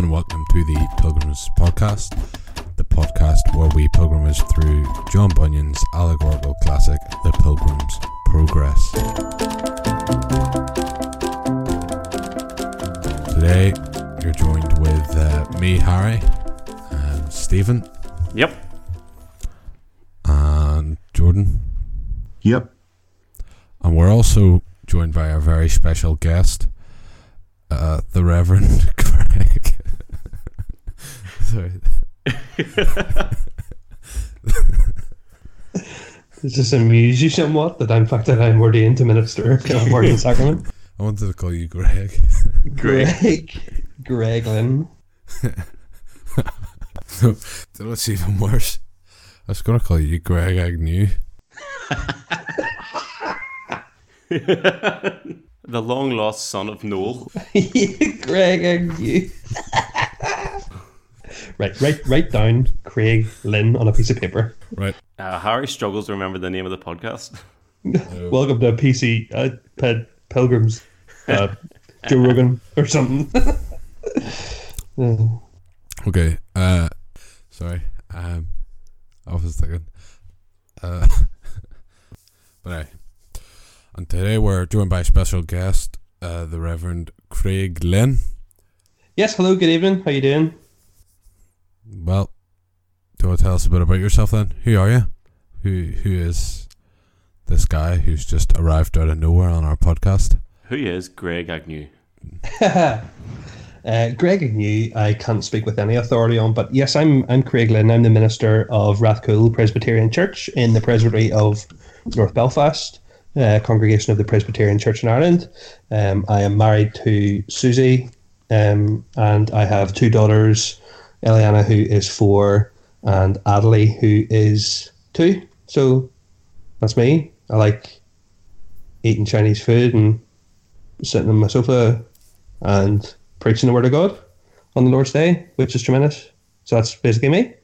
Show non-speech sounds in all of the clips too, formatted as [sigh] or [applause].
Hello and welcome to the Pilgrims Podcast, the podcast where we pilgrimage through John Bunyan's allegorical classic, The Pilgrim's Progress. Today, you're joined with uh, me, Harry, and Stephen, Yep. and Jordan, Yep. and we're also joined by our very special guest, uh, the Reverend [laughs] Greg. Sorry. [laughs] Does this amuse you somewhat that in fact that I'm ordained to minister of the Morgan Sacrament? [laughs] I wanted to call you Greg. [laughs] Greg. Greg Lynn. No, that's even worse. I was going to call you Greg Agnew. the long lost son of Noel. Greg and you. Right, write write down Craig Lynn on a piece of paper. Right. Uh, Harry struggles to remember the name of the podcast. [laughs] Welcome to PC uh, Ped Pilgrims uh, Joe Rogan or something. [laughs] Okay. Uh, sorry. Um, I was thinking. Uh, [laughs] but anyway. And today we're joined by a special guest, uh, the Reverend Craig Lynn. yes, hello, good evening. How are you doing? Well, do you want to tell us a bit about yourself then? Who are you? Who Who is this guy who's just arrived out of nowhere on our podcast? Who is Greg Agnew? [laughs] Uh, Greg Agnew, I can't speak with any authority on, but yes, I'm I'm Craig Lynn. I'm the minister of Rathcoole Presbyterian Church in the Presbytery of North Belfast, uh, congregation of the Presbyterian Church in Ireland. Um, I am married to Susie, um, and I have two daughters, Eliana, who is four, and Adelie, who is two. So that's me. I like eating Chinese food and sitting on my sofa and preaching the word of God on the Lord's Day, which is tremendous. So that's basically me.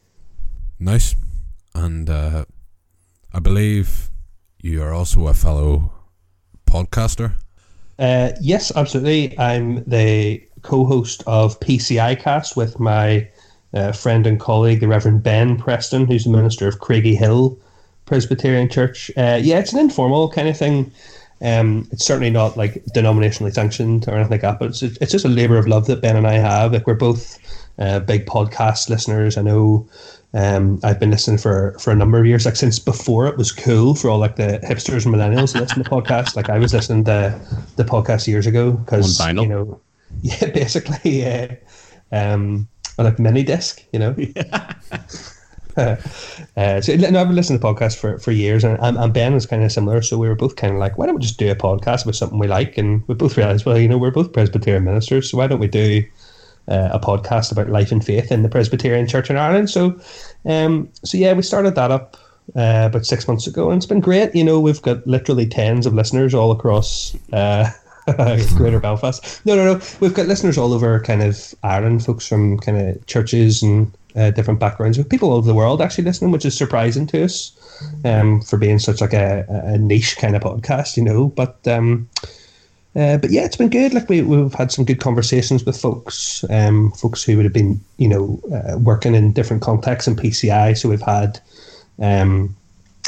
Nice. And uh, I believe you are also a fellow podcaster. Uh, yes, absolutely. I'm the co-host of PCIcast with my uh, friend and colleague, the Reverend Ben Preston, who's the minister of Craigyhill Presbyterian Church. Uh, yeah, it's an informal kind of thing. Um, it's certainly not like denominationally sanctioned or anything like that, but it's, it's just a labour of love that Ben and I have. Like we're both uh, big podcast listeners. I know um, I've been listening for for a number of years, like since before it was cool for all like the hipsters and millennials to listen to podcasts. Like I was listening to the podcast years ago because you know, [laughs] yeah, basically, yeah, um, on like mini disc, you know. [laughs] [laughs] Uh, so no, I've been listening to podcasts for, for years, and, and and Ben was kind of similar. So we were both kind of like, why don't we just do a podcast about something we like? And we both realized, well, you know, we're both Presbyterian ministers, so why don't we do uh, a podcast about life and faith in the Presbyterian Church in Ireland? So, um, so yeah, we started that up uh, about six months ago, and it's been great. You know, we've got literally tens of listeners all across. Uh, [laughs] Greater Belfast. No, no, no. We've got listeners all over kind of Ireland, folks from kind of churches and uh, different backgrounds. With people all over the world actually listening, which is surprising to us um, for being such like a, a niche kind of podcast, you know. But um, uh, but yeah, it's been good. Like we we've had some good conversations with folks, um, folks who would have been you know uh, working in different contexts in PCI. So we've had. Um,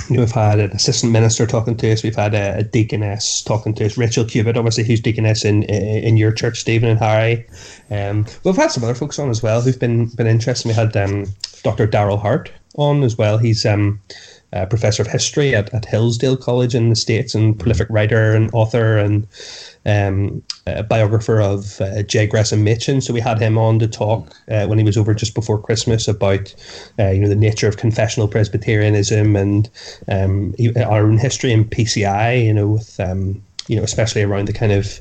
you know, we've had an assistant minister talking to us. We've had a, a deaconess talking to us. Rachel Cubitt, obviously, who's deaconess in in your church, Stephen and Harry. Um, we've had some other folks on as well who've been been interesting. We had um, Dr. Darryl Hart on as well. He's um, a professor of history at, at Hillsdale College in the States and prolific writer and author and um, a biographer of uh, J. Gresham Machen. So we had him on to talk uh, when he was over just before Christmas about uh, you know the nature of confessional Presbyterianism and um, our own history in PCI. You know, with um, you know especially around the kind of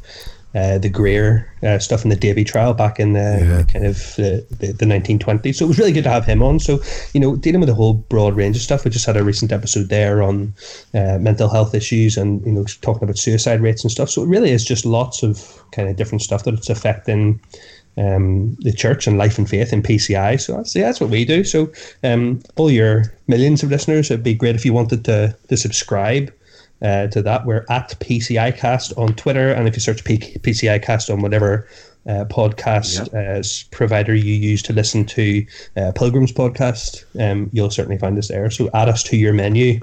uh, the Grier uh, stuff in the Davey trial back in the Yeah. kind of the, the, the 1920s. So it was really good to have him on. So, you know, dealing with a whole broad range of stuff. We just had a recent episode there on uh, mental health issues and, you know, talking about suicide rates and stuff. So it really is just lots of kind of different stuff that it's affecting um, the church and life and faith in PCI. So that's, yeah, that's what we do. So um, all your millions of listeners, it'd be great if you wanted to, to subscribe uh, to that. We're at PCIcast on Twitter, and if you search P- PCIcast on whatever uh, podcast uh, provider you use to listen to uh, Pilgrim's podcast, um, you'll certainly find us there. So add us to your menu.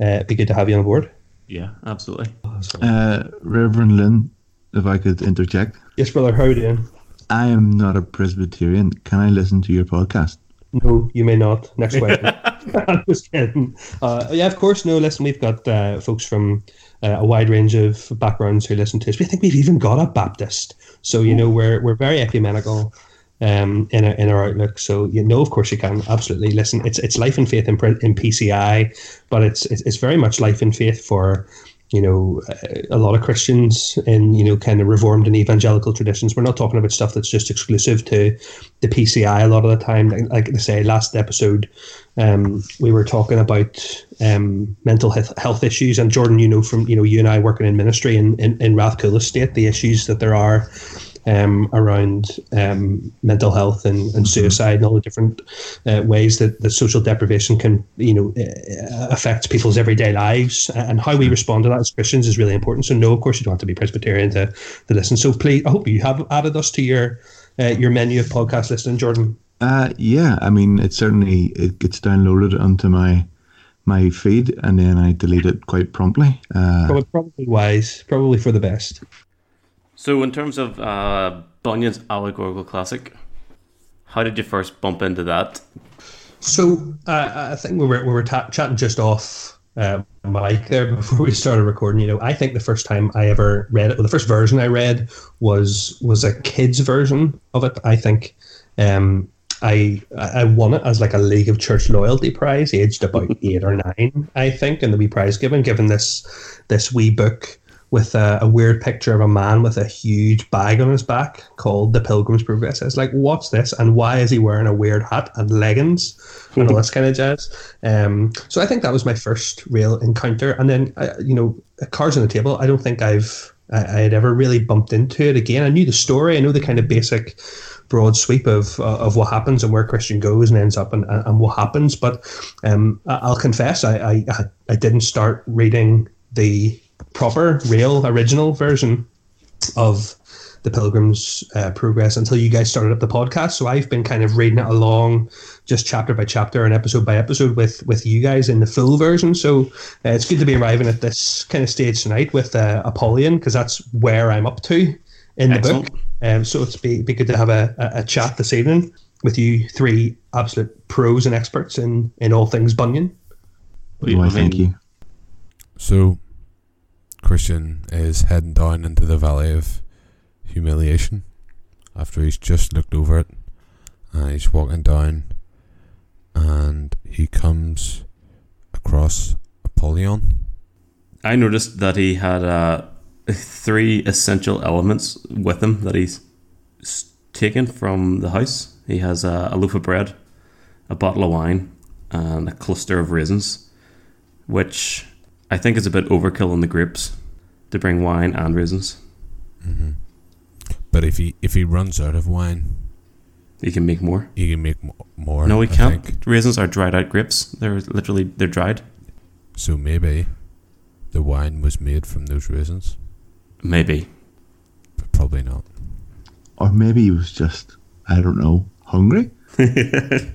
Uh, it'd be good to have you on board. Yeah, absolutely. Uh, Reverend Lynn, if I could interject, Yes, brother. How are you doing? I am not a Presbyterian. Can I listen to your podcast? No, you may not. Next question. [laughs] [laughs] I'm just kidding. Uh, yeah, of course. No, listen, we've got uh, folks from uh, a wide range of backgrounds who listen to us. We think we've even got a Baptist. So, you know, we're, we're very ecumenical um, in, our, in our outlook. So, you know, of course, you can absolutely listen. It's it's life and faith in, in PCI, but it's, it's, it's very much life and faith for you know, a lot of Christians in, you know, kind of reformed and evangelical traditions. We're not talking about stuff that's just exclusive to the PCI a lot of the time. Like, like I say, last episode, um, we were talking about um, mental health, health issues. And Jordan, you know, from, you know, you and I working in ministry in, in, in Rathcoole Estate, the issues that there are um, around um, mental health and, and suicide and all the different uh, ways that, that social deprivation can, you know, uh, affect people's everyday lives and how we respond to that as Christians is really important. So no, of course you don't have to be Presbyterian to, to listen. So please, I hope you have added us to your uh, your menu of podcast listening, Jordan. Uh, yeah, I mean, it certainly it gets downloaded onto my my feed, and then I delete it quite promptly. Uh, Probably, probably wise, probably for the best. So, in terms of uh, Bunyan's allegorical classic, how did you first bump into that? So uh, I think we were we were ta- chatting just off uh, mic there [laughs] before we started recording. You know, I think the first time I ever read it, well, the first version I read was was a kids version of it. I think um, I I won it as like a League of Church Loyalty prize, aged about [laughs] eight or nine, I think, and the wee prize given given this this wee book with a, a weird picture of a man with a huge bag on his back called the Pilgrim's Progress. I was like, what's this? And why is he wearing a weird hat and leggings and all this kind of jazz? Um, so I think that was my first real encounter. And then, you know, Cards on the Table, I don't think I've I, I had ever really bumped into it again. I knew the story. I know the kind of basic broad sweep of uh, of what happens and where Christian goes and ends up and, and what happens. But um, I'll confess, I, I I didn't start reading the proper, real, original version of the Pilgrim's uh, Progress until you guys started up the podcast. So I've been kind of reading it along, just chapter by chapter and episode by episode with with you guys in the full version. So uh, it's good to be arriving at this kind of stage tonight with uh, Apollyon because that's where I'm up to in the Excellent. book. Um, so it's be, be good to have a, a, a chat this evening with you three absolute pros and experts in in all things Bunyan. why, I thank you. So, Christian is heading down into the valley of humiliation after he's just looked over it. And he's walking down, and he comes across Apollyon. I noticed that he had uh, three essential elements with him that he's taken from the house. He has uh, a loaf of bread, a bottle of wine, and a cluster of raisins, which I think it's a bit overkill on the grapes to bring wine and raisins. Mm-hmm. But if he if he runs out of wine, He can make more. he can make mo- more. No, he I can't. think. Raisins are dried out grapes. They're literally they're dried. So maybe the wine was made from those raisins, Maybe. but probably not. Or maybe he was just, I don't know, hungry. [laughs]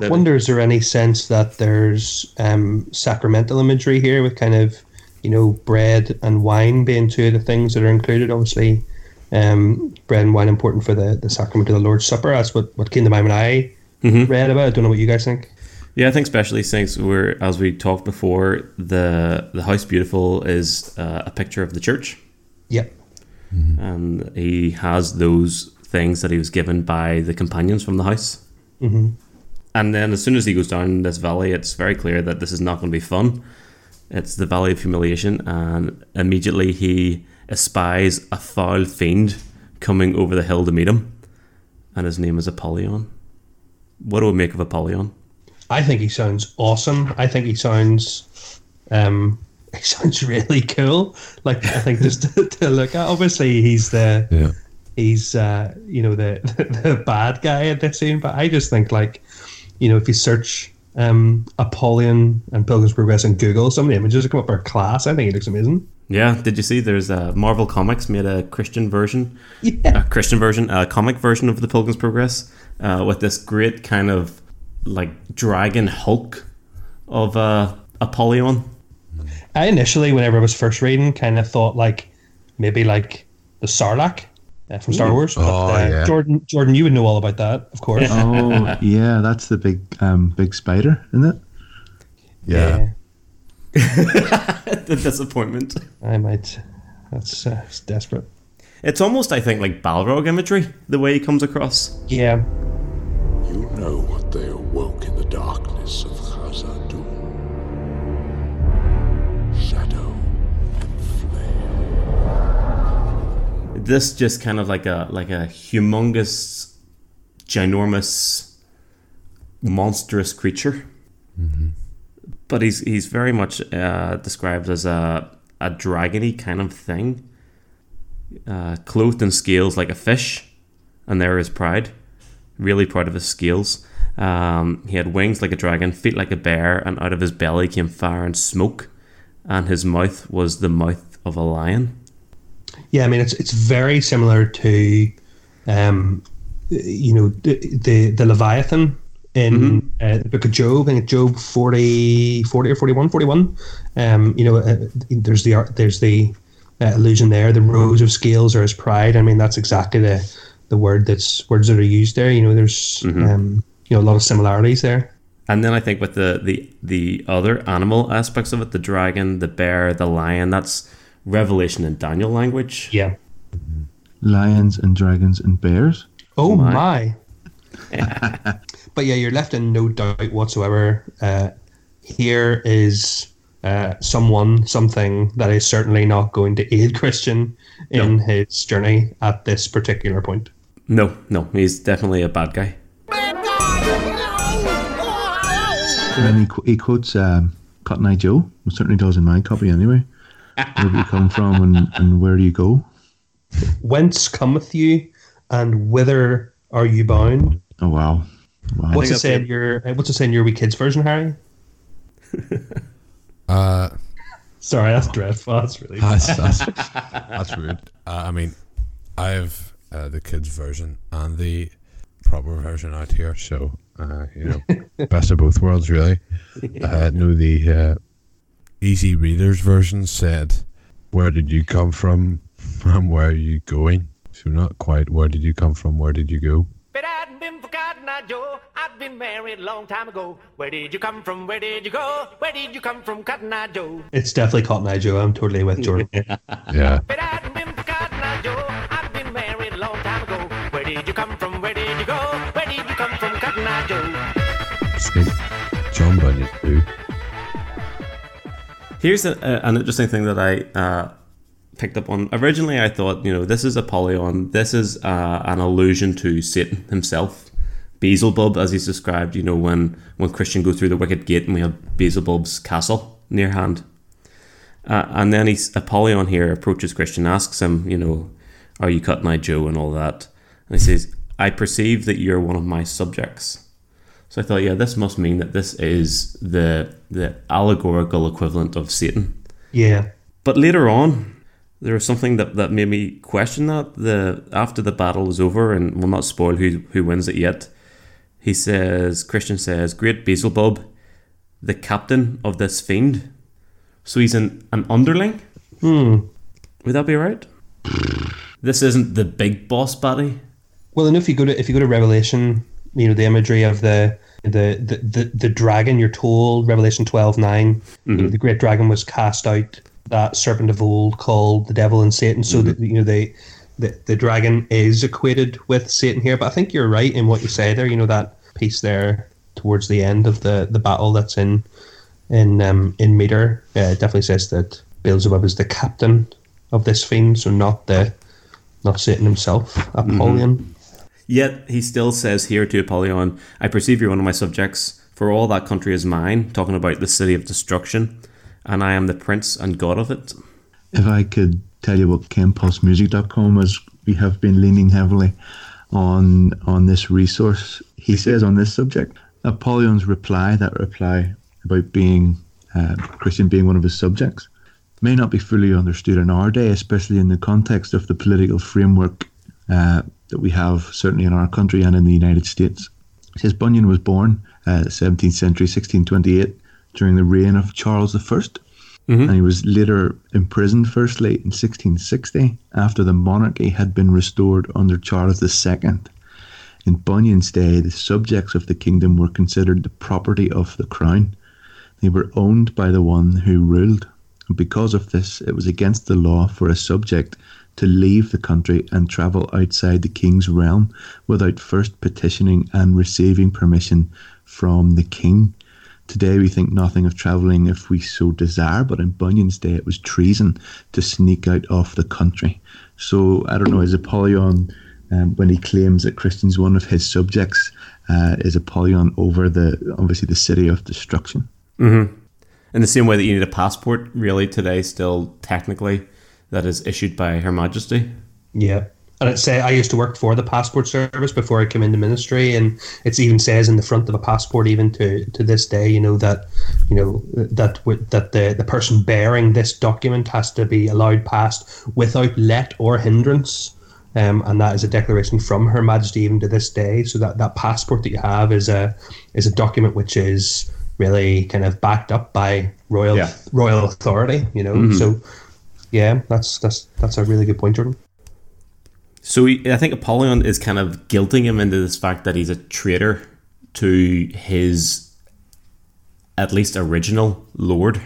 wonder is there any sense that there's um, sacramental imagery here with kind of you know bread and wine being two of the things that are included? Obviously um, bread and wine important for the, the sacrament of the lord's supper. That's what, what came to mind when i Mhm. read about it. i don't know what you guys think. Yeah, I think especially since we're as we talked before, the the house beautiful is uh, a picture of the church, yep. And he has those things that he was given by the companions from the house. hmm And then as soon as he goes down this valley, it's very clear that this is not going to be fun. It's the valley of humiliation, and immediately he espies a foul fiend coming over the hill to meet him, and his name is Apollyon. What do we make of Apollyon? i think he sounds awesome i think he sounds um, [laughs] he sounds really cool like i think just [laughs] to, to look at obviously he's the Yeah. he's uh, you know the, [laughs] the bad guy at this scene. But I just think like you know if you search um, Apollyon and Pilgrim's Progress in Google, some of the images that come up are class. I think it looks amazing. Yeah, did you see? There's a Marvel Comics made a Christian version, Yeah. a Christian version, a comic version of the Pilgrim's Progress, uh, with this great kind of like dragon Hulk of uh, Apollyon. I initially, whenever I was first reading, kind of thought like maybe like the Sarlacc uh, from Star Wars. But, Oh, uh, yeah. Jordan, Jordan, you would know all about that, of course. Oh [laughs] yeah, that's the big um big spider, isn't it? Yeah. [laughs] the disappointment. I might. That's uh, it's desperate. It's almost, I think, like Balrog imagery, the way he comes across. Yeah. You know what they awoke in the darkness of This just kind of like a like a humongous, ginormous, monstrous creature. But he's he's very much uh, described as a a dragony kind of thing, uh, clothed in scales like a fish, and there is pride. Really proud of his scales. Um, he had wings like a dragon, feet like a bear, and out of his belly came fire and smoke, and his mouth was the mouth of a lion. Yeah, I mean it's it's very similar to, um, you know, the the, the Leviathan in uh, the Book of Job. I think Job 40, 40 or 41, 41. Um, you know, uh, there's the there's the uh, illusion there. The rows of scales are his pride. I mean, that's exactly the the word that's words that are used there. You know, there's um, you know a lot of similarities there. And then I think with the, the the other animal aspects of it, the dragon, the bear, the lion, that's Revelation and Daniel language. Yeah. Lions and dragons and bears. Oh My. my. [laughs] but yeah, you're left in no doubt whatsoever. Uh, here is uh, someone, something that is certainly not going to aid Christian in his journey at this particular point. No, no, he's definitely a bad guy. And then he, qu- he quotes um, Cotton Eye Joe. Well, certainly does in my copy anyway. Where do you come from and, and where do you go? Whence cometh you, and whither are you bound? Oh wow, wow. What's it that's say in your uh, What's it say in your wee kids version, Harry? [laughs] Uh, Sorry, that's dreadful. That's really [laughs] that's, that's, [laughs] that's rude. Uh, I mean, I have uh, the kids version and the proper version out here, so uh, you know, best of both worlds, really. Uh, no, the uh, easy readers version said, "Where did you come from, and where are you going?" So not quite. Where did you come from? Where did you go? But I hadn't been forgotten, I Joe. I'd been married a long time ago. Where did you come from? Where did you go? Where did you come from, Cotton Eye Joe? It's definitely Cotton Eye Joe. I'm totally with Jordan. [laughs] Yeah, But I hadn't been forgotten, I Joe. I'd been married a long time ago. Where did you come from? Where did you go? Where did you come from, Cotton Eye Joe? John Bunyan too. Here's a, a, an interesting thing that I uh, picked up on. Originally, I thought, you know, this is Apollyon. This is uh, an allusion to Satan himself. Beelzebub, as he's described, you know, when, when Christian goes through the wicket gate and we have Beelzebub's castle near hand. Uh, and then he's Apollyon here approaches Christian, asks him, you know, are you Cotton Eye Joe and all that? And he says, I perceive that you're one of my subjects. So I thought, yeah, this must mean that this is the the allegorical equivalent of Satan. Yeah. But later on, there was something that, that made me question that. The after the battle is over, and we'll not spoil who who wins it yet. He says, Christian says, "Great Beelzebub, the captain of this fiend." So he's an an underling. Hmm. Would that be right? This isn't the big boss baddie. Well, and if you go to if you go to Revelation, you know the imagery of the the the, the, the dragon. You're told Revelation twelve nine. You know, the great dragon was cast out. That serpent of old called the devil and Satan. So that you know they. The, the dragon is equated with Satan here, but I think you're right in what you say there. You know that piece there towards the end of the, the battle that's in in um, in meter uh, definitely says that Beelzebub is the captain of this fiend, so not the not Satan himself, Apollyon. Yet he still says here to Apollyon, I perceive you're one of my subjects, for all that country is mine, talking about the city of destruction, and I am the prince and god of it. If I could tell you what CampusMusic.com is, we have been leaning heavily on on this resource. He says on this subject, Apollyon's reply, that reply about being uh, Christian being one of his subjects, may not be fully understood in our day, especially in the context of the political framework uh, that we have, certainly in our country and in the United States. It says Bunyan was born uh, 17th century, 1628, during the reign of Charles I. And he was later imprisoned, firstly, in 1660, after the monarchy had been restored under Charles II. In Bunyan's day, the subjects of the kingdom were considered the property of the crown. They were owned by the one who ruled. And because of this, it was against the law for a subject to leave the country and travel outside the king's realm without first petitioning and receiving permission from the king. Today we think nothing of travelling if we so desire, but in Bunyan's day it was treason to sneak out of the country. So I don't know, is Apollyon, um, when he claims that Christian's one of his subjects, uh, is Apollyon over the obviously the city of destruction? In the same way that you need a passport, really today, still technically, that is issued by Her Majesty. Yeah. And it say I used to work for the passport service before I came into ministry, and it even says in the front of a passport, even to, to this day, you know that you know that that the the person bearing this document has to be allowed past without let or hindrance, um, and that is a declaration from Her Majesty even to this day. So that, that passport that you have is a is a document which is really kind of backed up by royal Yeah. royal authority. You know, so yeah, that's that's that's a really good point, Jordan. So he, I think Apollyon is kind of guilting him into this fact that he's a traitor to his at least original lord.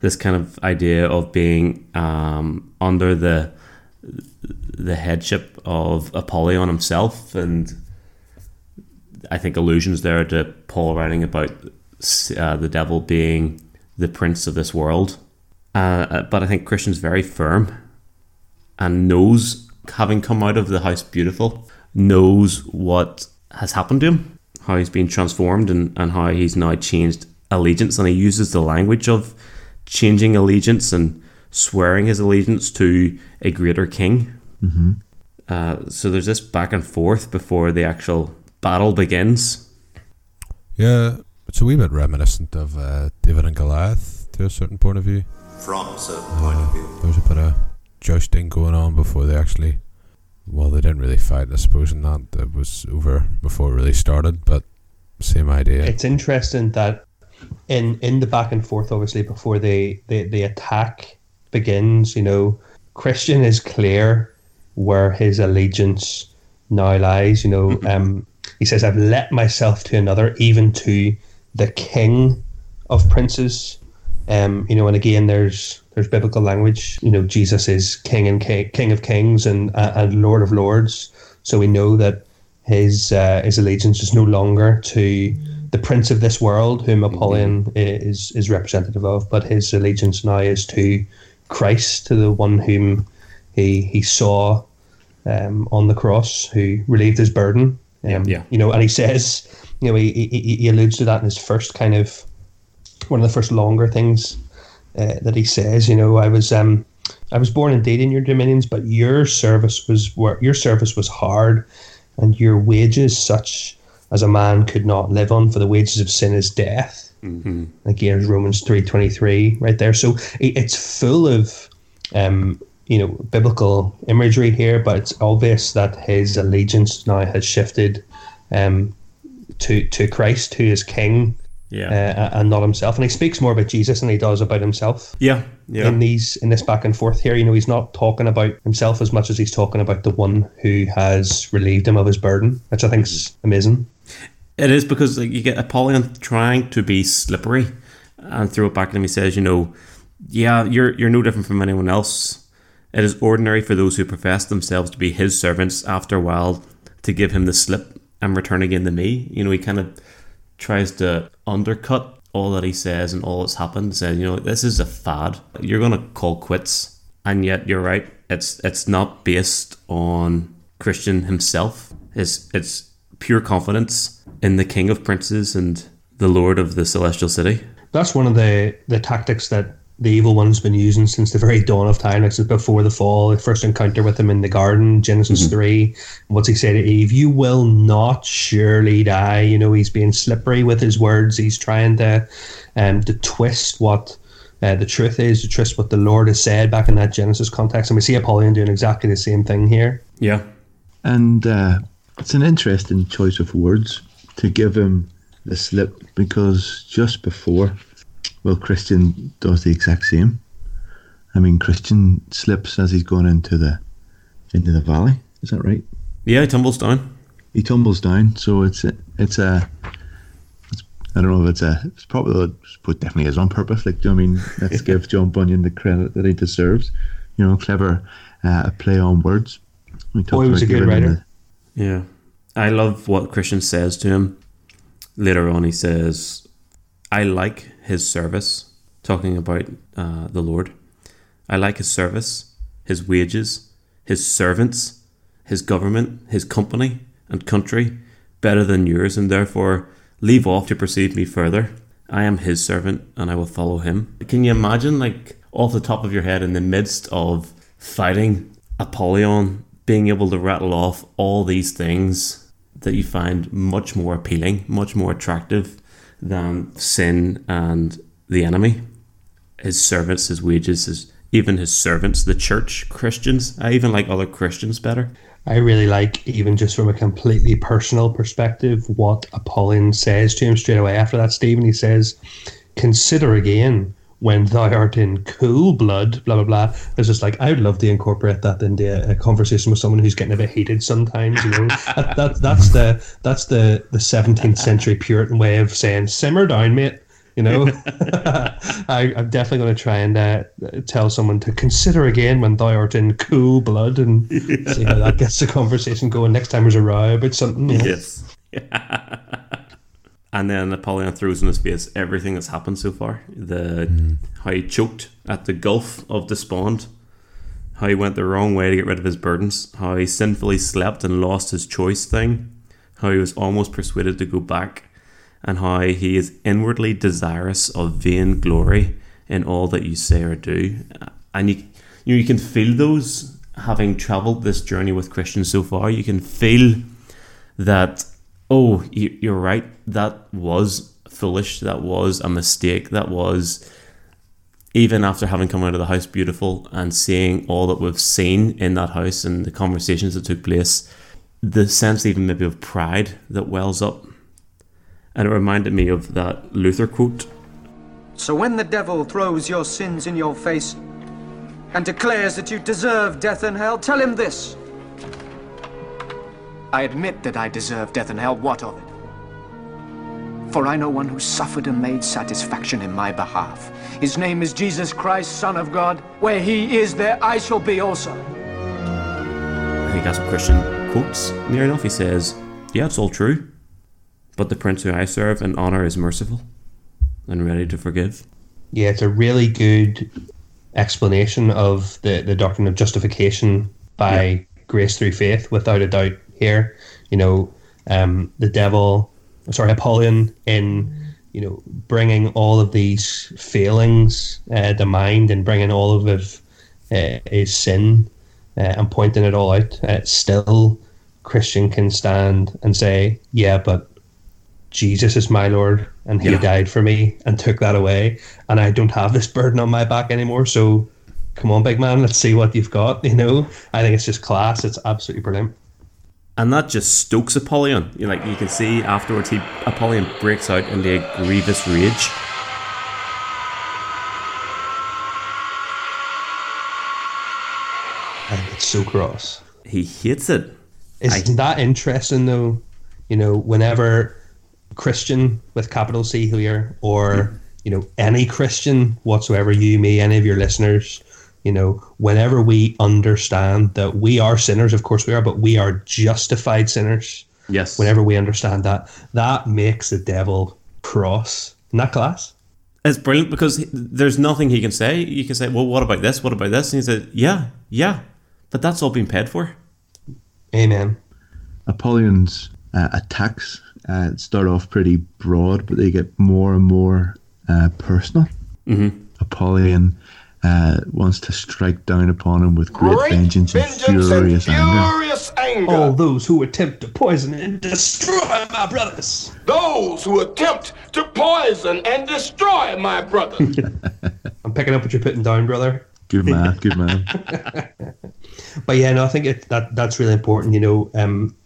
This kind of idea of being um, under the the headship of Apollyon himself, and I think allusions there to Paul writing about uh, the devil being the prince of this world. Uh, but I think Christian's very firm and knows, having come out of the house beautiful, knows what has happened to him, how he's been transformed, and, and how he's now changed allegiance. And he uses the language of changing allegiance and swearing his allegiance to a greater king. Mm-hmm. Uh, so there's this back and forth before the actual battle begins. Yeah, it's a wee bit reminiscent of uh, David and Goliath to a certain point of view. From a certain point of view. There's a bit of jousting going on before they actually. Well, they didn't really fight, I suppose, and that it was over before it really started. But same idea. It's interesting that in in the back and forth, obviously, before they, the, the attack begins, you know, Christian is clear where his allegiance now lies. You know, um, he says, I've let myself to another, even to the king of princes. Um, you know, and again, there's there's biblical language. You know, Jesus is King and King, King of Kings and uh, and Lord of Lords. So we know that his uh, his allegiance is no longer to the prince of this world, whom Apollyon is is representative of, but his allegiance now is to Christ, to the one whom he he saw um, on the cross, who relieved his burden. Um, Yeah. You know, and he says, you know, he, he, he alludes to that in his first kind of one of the first longer things uh, that he says. You know, I was um, I was born indeed in your dominions, but your service was your service was hard, and your wages such as a man could not live on. For the wages of sin is death. Mm-hmm. Again, Romans three twenty three, right there. So it, it's full of um, you know biblical imagery here, but it's obvious that his allegiance now has shifted um, to to Christ, who is King, Yeah. uh, and not himself. And he speaks more about Jesus than he does about himself yeah. Yeah. in these in this back and forth here. You know, he's not talking about himself as much as he's talking about the one who has relieved him of his burden, which I think is amazing. It is because like, you get Apollyon trying to be slippery and throw it back at him. He says, you know, yeah, you're you're no different from anyone else. It is ordinary for those who profess themselves to be his servants after a while to give him the slip and return again to me. You know, he kind of tries to undercut all that he says and all that's happened. Says, you know, this is a fad. You're gonna call quits, and yet you're right. It's it's not based on Christian himself. It's it's pure confidence in the King of Princes and the Lord of the Celestial City. That's one of the the tactics that the evil one's been using since the very dawn of time, like since before the fall, the first encounter with him in the garden, Genesis three. What's he say to Eve? You will not surely die. You know, he's being slippery with his words. He's trying to um to twist what Uh, the truth is, the truth is what the Lord has said back in that Genesis context, and we see Apollyon doing exactly the same thing here. Yeah. And uh, it's an interesting choice of words to give him the slip because just before, well, Christian does the exact same. I mean, Christian slips as he's going into the into the valley. Is that right? Yeah, he tumbles down. He tumbles down. So it's a, it's a. It's, I don't know if it's a. It's probably it definitely is on purpose. Like, do you know what I mean? [laughs] Let's give John Bunyan the credit that he deserves. You know, clever uh, play on words. We Oh, he was a good giving him writer. Yeah. I love what Christian says to him. Later on, he says, I like his service, talking about uh, the Lord. I like his service, his wages, his servants, his government, his company and country better than yours, and therefore leave off to perceive me further. I am his servant, and I will follow him. Can you imagine, like, off the top of your head, in the midst of fighting Apollyon, being able to rattle off all these things that you find much more appealing, much more attractive than sin and the enemy? His servants, his wages, his even his servants, the church, Christians. I even like other Christians better. I really like, even just from a completely personal perspective, what Apollyon says to him straight away after that, Stephen. He says, Consider again when thou art in cool blood, blah, blah, blah. It's just like, I would love to incorporate that into a, a conversation with someone who's getting a bit heated sometimes, you know. that, that, that's the that's the, the 17th century Puritan way of saying, simmer down, mate. You know, [laughs] [laughs] I, I'm definitely going to try and uh, tell someone to consider again when thou art in cool blood and [laughs] see how that gets the conversation going next time there's a row about something. You know? Yes. And then Apollyon throws in his face everything that's happened so far. The hmm. how he choked at the gulf of despond, how he went the wrong way to get rid of his burdens, how he sinfully slept and lost his choice thing, how he was almost persuaded to go back, and how he is inwardly desirous of vain glory in all that you say or do. And you you, know, you can feel those having travelled this journey with Christians so far. You can feel that oh you- you're right that was foolish that was a mistake that was even after having come out of the house beautiful and seeing all that we've seen in that house and the conversations that took place the sense even maybe of pride that wells up and it reminded me of that luther quote So when the devil throws your sins in your face and declares that you deserve death and hell, tell him this. I admit that I deserve death and hell. What of it? For I know one who suffered and made satisfaction in my behalf. His name is Jesus Christ, Son of God. Where he is, there I shall be also. I think that's what Christian quotes near enough. He says, Yeah, it's all true, but the prince who I serve and honour is merciful and ready to forgive. Yeah, it's a really good explanation of the, the doctrine of justification by grace through faith, without a doubt. Here, you know, um, the devil, sorry, Apollyon, in you know, bringing all of these failings uh, to mind and bringing all of his, uh, his sin uh, and pointing it all out. Uh, still, Christian can stand and say, "Yeah, but Jesus is my Lord, and He Yeah. died for me and took that away, and I don't have this burden on my back anymore." So, come on, big man, let's see what you've got. [laughs] You know, I think it's just class. It's absolutely brilliant. And that just stokes Apollyon. You like you can see afterwards he Apollyon breaks out into a grievous rage. I think it's so cross. He hates it. Isn't that interesting though? You know, whenever Christian with capital C here, or hmm. you know, any Christian whatsoever, you, me, any of your listeners, you know, whenever we understand that we are sinners, of course we are, but we are justified sinners. Yes. Whenever we understand that, that makes the devil cross. Isn't that class? It's brilliant because there's nothing he can say. You can say, "Well, what about this? What about this?" And he said, "Yeah, yeah, but that's all been paid for." Amen. Apollyon's uh, attacks uh, start off pretty broad, but they get more and more uh, personal. Mm-hmm. Apollyon uh, wants to strike down upon him with great, Great vengeance and furious and anger. furious anger. All those who attempt to poison and destroy my brothers. Those who attempt to poison and destroy my brother. [laughs] I'm picking up what you're putting down, brother. Good man, good man. [laughs] But yeah, no, I think it, that that's really important. You know, um,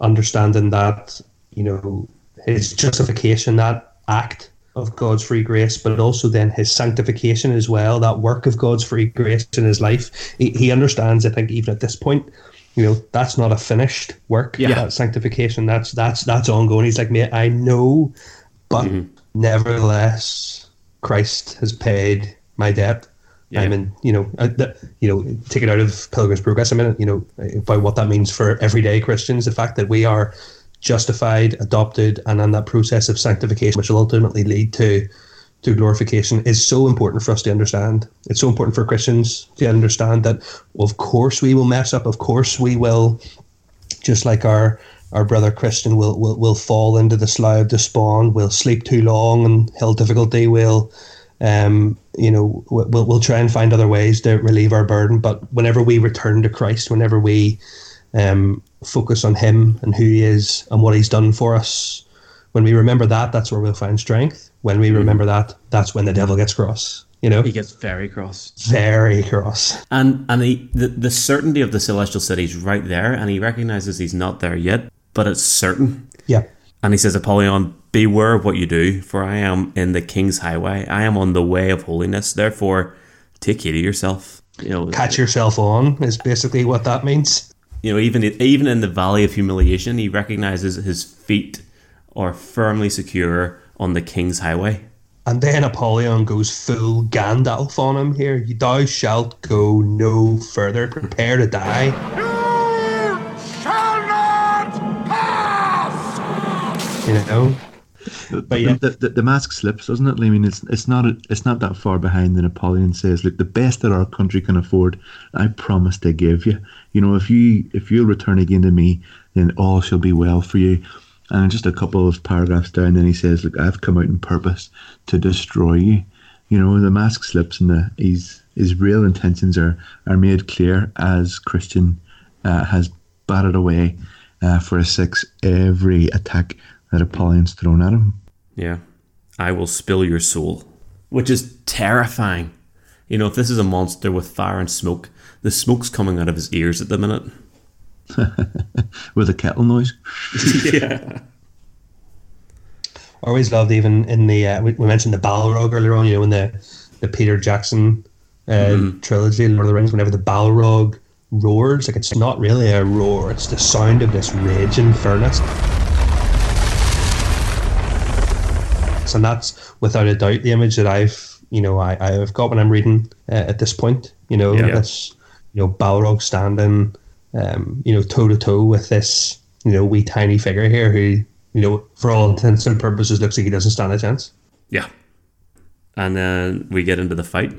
understanding that you know his justification, that act of God's free grace, but also then his sanctification as well, that work of God's free grace in his life. He, he understands, I think, even at this point, you know, that's not a finished work. Yeah. That sanctification, that's that's that's ongoing. He's like, mate, I know, but nevertheless, Christ has paid my debt. Yeah. I mean, you know, uh, the, you know, take it out of Pilgrim's Progress a minute. You know, by what that means for everyday Christians. The fact that we are justified, adopted, and in that process of sanctification, which will ultimately lead to to glorification, is so important for us to understand. It's so important for Christians to understand that, of course, we will mess up. Of course, we will, just like our our brother Christian will will, will fall into the slough of despond. Will sleep too long and hill difficulty. Will um, you know, we'll, we'll try and find other ways to relieve our burden. But whenever we return to Christ, whenever we um, focus on Him and who He is and what He's done for us, when we remember that, that's where we'll find strength. When we remember that, that's when the devil gets cross. You know, He gets very cross. very cross. And and he, the the certainty of the celestial city is right there, and he recognizes he's not there yet, but it's certain. Yeah, And he says, Apollyon, beware of what you do, for I am in the king's highway. I am on the way of holiness. Therefore, take heed of yourself. You know, catch yourself on is basically what that means. You know, even even in the valley of humiliation, he recognizes his feet are firmly secure on the king's highway. And then Apollyon goes full Gandalf on him here. Thou shalt go no further. Prepare to die. shall not pass! You know. But yeah. the, the, the mask slips, doesn't it? I mean, it's it's not it's not that far behind. And Apollyon says, "Look, the best that our country can afford, I promise to give you. You know, if you if you'll return again to me, then all shall be well for you." And just a couple of paragraphs down, then he says, "Look, I've come out in purpose to destroy you." You know, the mask slips, and the his his real intentions are are made clear as Christian uh, has batted away uh, for a six every attack that Apollyon's thrown at him. Yeah. I will spill your soul. Which is terrifying. You know, if this is a monster with fire and smoke, the smoke's coming out of his ears at the minute. [laughs] with a kettle noise. [laughs] yeah. I always loved even in the uh, we, we mentioned the Balrog earlier on. You know, in the the Peter Jackson uh, trilogy, in Lord of the Rings. Whenever the Balrog roars, like it's not really a roar; it's the sound of this raging furnace. And that's without a doubt the image that I've you know I I've got when I'm reading uh, at this point. You know, Yeah. this you know Balrog standing, um, you know, toe to toe with this you know wee tiny figure here who you know for all intents and purposes looks like he doesn't stand a chance. Yeah. And then we get into the fight.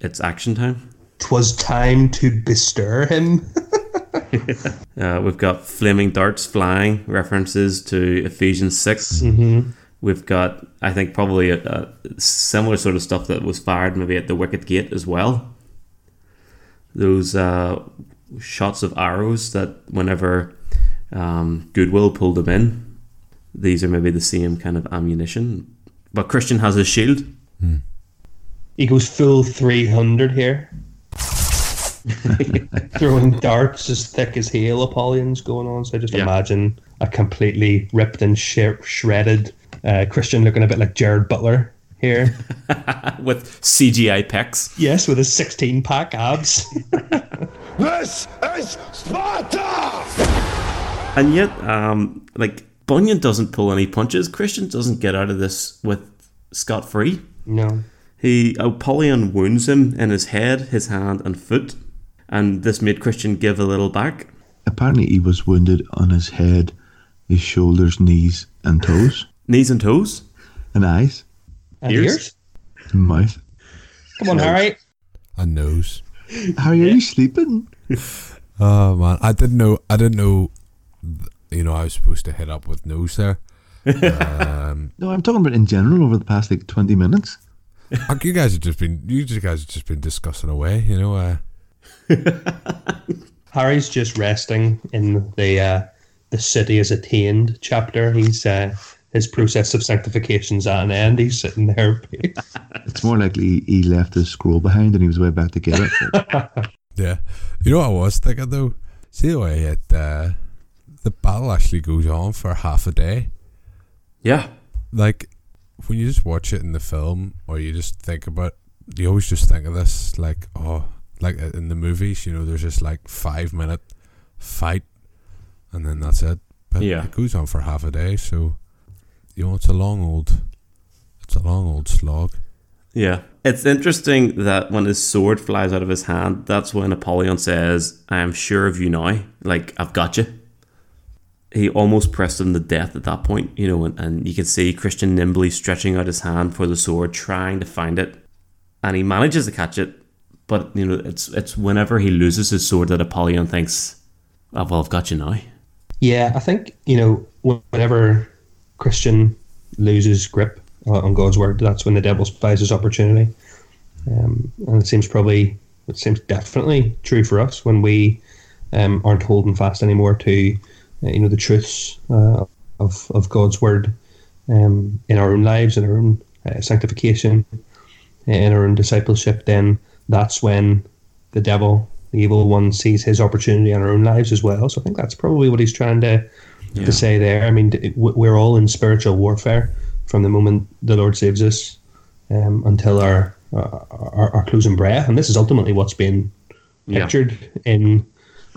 It's action time. Twas time to bestir him. [laughs] [laughs] Uh, we've got flaming darts flying, references to Ephesians 6. Mm-hmm. We've got, I think, probably a, a similar sort of stuff that was fired maybe at the Wicket Gate as well. Those uh, shots of arrows that whenever um, Goodwill pulled them in, these are maybe the same kind of ammunition. But Christian has his shield. he goes full three hundred here. [laughs] [laughs] Throwing darts as thick as hail Apollyon's going on. So I just Yeah. imagine a completely ripped and sh- shredded uh, Christian looking a bit like Gerard Butler here. [laughs] with CGI pecs. yes, with his 16 pack abs. [laughs] This is Sparta! And yet, um, like Bunyan doesn't pull any punches. Christian doesn't get out of this with scot free. no. He Apollyon wounds him in his head, his hand, and foot, and this made Christian give a little back. Apparently, he was wounded on his head, his shoulders, knees, and toes, Knees and toes. and eyes, And Ears? ears? and mouth. Come on, Harry. A nose. Harry, are you sleeping? [laughs] Oh man, I didn't know. I didn't know. You know, I was supposed to hit up with nose there. [laughs] um, No, I'm talking about in general over the past like 20 minutes. [laughs] you guys have just been. You guys have just been discussing away. You know. Uh, Harry's just resting in the uh, the city is attained chapter. He's uh, his process of sanctification's at an end. He's sitting there. [laughs] It's more likely he left his scroll behind and he was way back to get it. [laughs] Yeah. You know what I was thinking though? See the way it uh, the battle actually goes on for half a day. Yeah. Like when you just watch it in the film or you just think about you always just think of this like oh like uh, in the movies, you know, there's just like five minute fight and then that's it. But Yeah. it goes on for half a day, so you know it's a long old it's a long old slog. Yeah. It's interesting that when his sword flies out of his hand, that's when Apollyon says, I am sure of you now. Like, I've got you. He almost pressed him to death at that point, you know, and, and you can see Christian nimbly stretching out his hand for the sword, trying to find it. And he manages to catch it, but, you know, it's it's whenever he loses his sword that Apollyon thinks, oh, well, I've got you now. Yeah, I think you know whenever Christian loses grip uh, on God's word, that's when the devil spies his opportunity. Um, and it seems probably it seems definitely true for us when we um, aren't holding fast anymore to uh, you know the truths uh, of of God's word um, in our own lives, in our own uh, sanctification, in our own discipleship. Then that's when the devil, the evil one, sees his opportunity in our own lives as well. So I think that's probably what he's trying to Yeah. to say there. I mean, we're all in spiritual warfare from the moment the Lord saves us um, until our, our our closing breath, and this is ultimately what's being Yeah. pictured in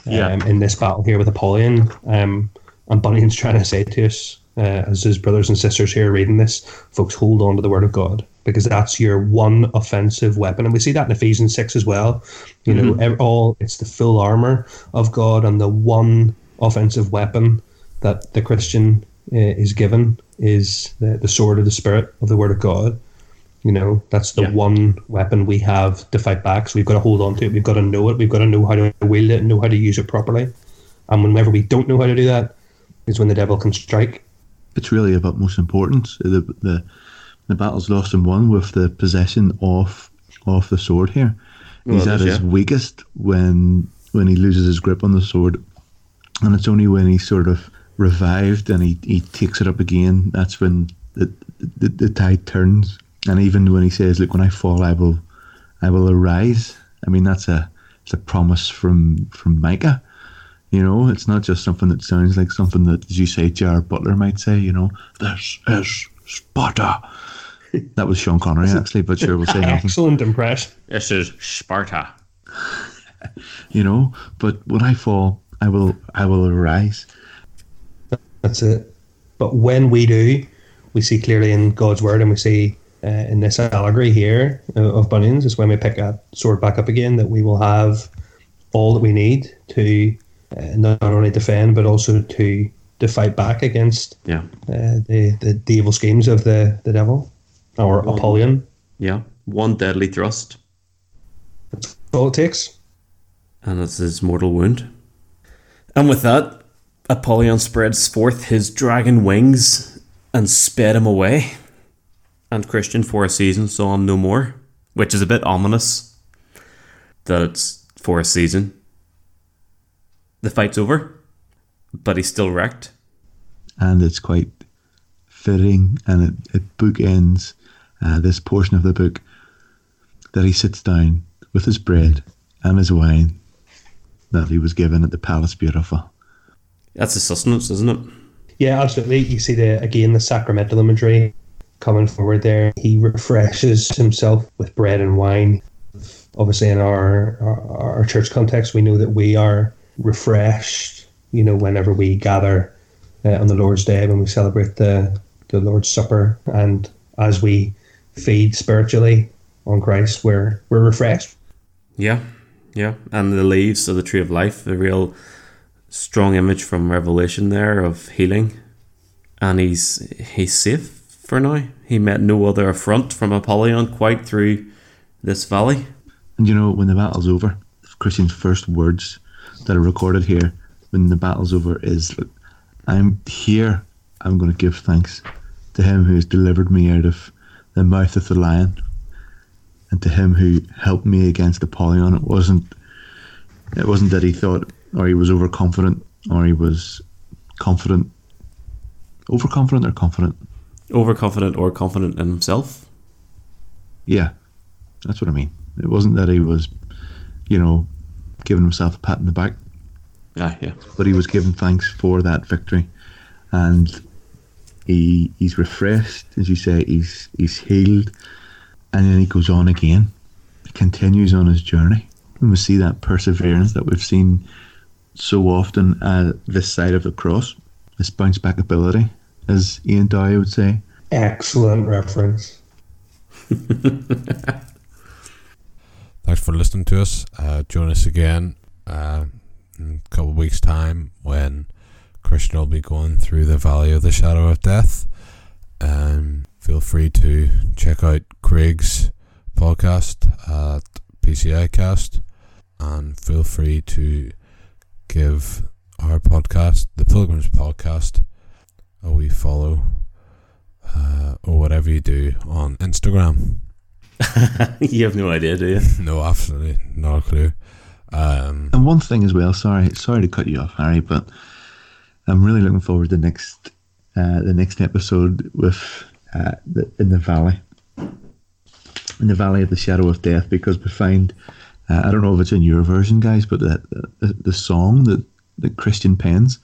um, Yeah. in this battle here with Apollyon. Um, and Bunyan's [laughs] trying to say to us, uh, as his brothers and sisters here reading this, folks, hold on to the Word of God because that's your one offensive weapon, and we see that in Ephesians six as well. You know, all it's the full armor of God and the one offensive weapon that the Christian uh, is given is the, the sword of the Spirit of the Word of God. You know, that's the Yeah. one weapon we have to fight back. So we've got to hold on to it. We've got to know it. We've got to know how to wield it and know how to use it properly. And whenever we don't know how to do that, is when the devil can strike. it's really of utmost importance. The, the the battle's lost and won with the possession of of the sword here. He's Well, at it is, his yeah. weakest when when he loses his grip on the sword, and it's only when he sort of revived and he, he takes it up again that's when the, the the tide turns. And even when he says, "Look, when I fall, I will I will arise." I mean, that's a it's a promise from from Micah. You know, it's not just something that sounds like something that, as you say, Jar Butler might say. You know, this is Sparta. That was Sean Connery actually, but sure, we'll say nothing. Excellent impression. This is Sparta. [laughs] You know, but when I fall, I will I will arise. That's it. But when we do, we see clearly in God's word, and we see uh, in this allegory here uh, of Bunyan's, is when we pick that sword back up again, that we will have all that we need to uh, not only defend but also to to fight back against Yeah. uh, the, the the evil schemes of the the devil or Well- Apollyon. Yeah. One deadly thrust, That's all it takes. and it's his mortal wound. And with that, Apollyon spreads forth his dragon wings and sped him away. And Christian, for a season, saw him no more, which is a bit ominous that it's for a season. The fight's over, but he's still wrecked. and it's quite fitting and it, it bookends uh, this portion of the book that he sits down with his bread and his wine that he was given at the Palace Beautiful. That's a sustenance, isn't it? Yeah, absolutely. You see the again the sacramental imagery coming forward there. He refreshes himself with bread and wine. Obviously, in our, our our church context, we know that we are refreshed. You know, whenever we gather uh, on the Lord's Day, when we celebrate the the Lord's Supper, and as we feed spiritually on Christ, we're we're refreshed. Yeah, yeah. And the leaves of the tree of life, the real strong image from Revelation there of healing. And he's he's safe for now. He met no other affront from Apollyon quite through this valley. And you know, when the battle's over, Christian's first words that are recorded here when the battle's over is, "Look, I'm here, I'm going to give thanks to him who has delivered me out of the mouth of the lion and to him who helped me against Apollyon. It wasn't, it wasn't that he thought or he was overconfident or he was confident overconfident or confident? Overconfident or confident in himself. Yeah, that's what I mean. It wasn't that he was, you know, giving himself a pat in the back, Ah, yeah. but he was giving thanks for that victory, and he he's refreshed, as you say. He's he's healed, and then he goes on again. He continues on his journey, and we see that perseverance that we've seen so often at this side of the cross. This bounce back ability, as Ian Dowie would say. Excellent reference. [laughs] Thanks for listening to us. Uh, join us again uh, in a couple of weeks' time when Christian will be going through the Valley of the Shadow of Death. Um, feel free to check out Craig's podcast at PCI Cast and feel free to give our podcast, the Pilgrims Podcast, a wee follow uh, or whatever you do on Instagram. [laughs] you have no idea, do you? [laughs] No, absolutely not a clue. Um, And one thing as well, sorry, sorry to cut you off, Harry, but I'm really looking forward to the next, uh, the next episode with uh, the, in the valley, in the valley of the shadow of death, because we find, uh, I don't know if it's in your version, guys, but the the, the song that that Christian pens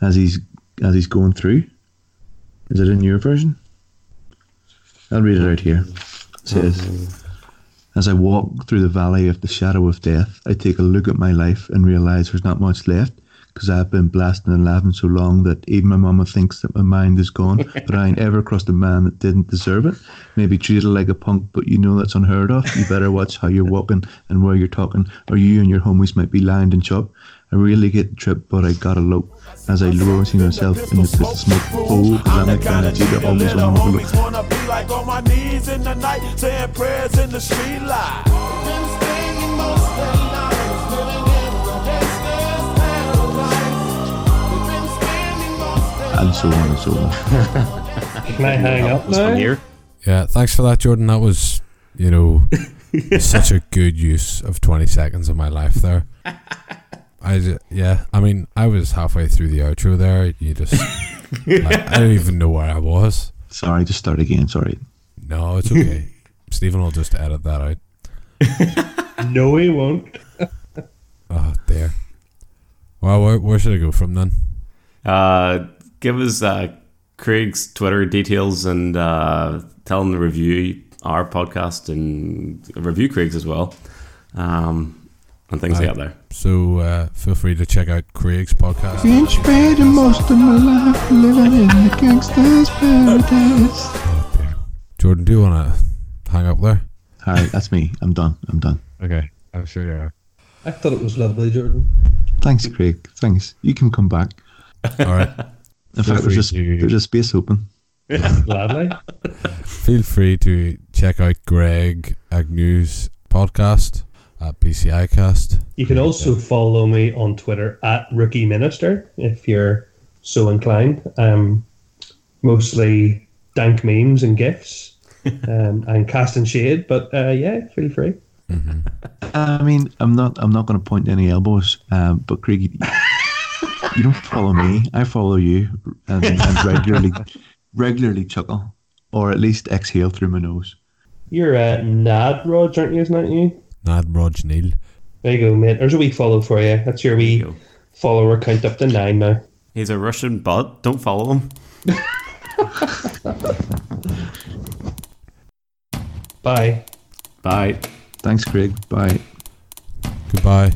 as he's as he's going through, is it in your version? I'll read it out here. It says. As I walk through the valley of the shadow of death, I take a look at my life and realize there's not much left because I've been blasting and laughing so long that even my mama thinks that my mind is gone. [laughs] but I ain't ever crossed a man that didn't deserve it. Maybe treated like a punk, but you know that's unheard of. You better watch how you're walking and where you're talking, or you and your homies might be lined and chopped. I really get tripped, but I gotta lope as I lure see myself in the twisted smoke. Oh, cause I'm the kind of G that always wanna overlook. wanna be like on my knees in the night, saying prayers in the street light. So on and so on. [laughs] Can I hang up This one now? here. yeah, thanks for that, Jordan. That was, you know, [laughs] such a good use of 20 seconds of my life there. [laughs] I yeah, I mean, I was halfway through the outro there. You just, like, I don't even know where I was. Sorry, just start again. Sorry. No, it's okay. Stephen will just edit that out. No, he won't. Oh, dear. Well, where, where should I go from then? Uh, give us uh, Craig's Twitter details and uh, tell him to review our podcast and review Craig's as well. Um, and things Aye. like that there. So uh, feel free to check out Craig's podcast. Been spending most of my life living in the gangster's paradise. Jordan, do you want to hang up there? Harry, that's me. I'm done. I'm done. Okay, I'm sure you are. I thought it was lovely, Jordan. Thanks, Craig. Thanks. You can come back. All right. [laughs] In Feel fact, there's free a, to- there's a space open. [laughs] Gladly. Feel free to check out Greg Agnew's podcast at PCI Cast. You can also follow me on Twitter at Rookie Minister if you're so inclined. Um, mostly dank memes and gifs [laughs] um, and casting shade, but uh, yeah, feel free. I mean, I'm not. I'm not going to point any elbows. Um, but Craig, you, you don't follow me. I follow you, and, and [laughs] regularly, regularly chuckle, or at least exhale through my nose. You're uh, Nad Rog, aren't you? Isn't that you? Nad Rog Neil. There you go, mate. There's a wee follow for you. That's your wee you go. follower count up to nine now. He's a Russian bot. Don't follow him. [laughs] Bye. Bye. Thanks, Craig. Bye. Goodbye.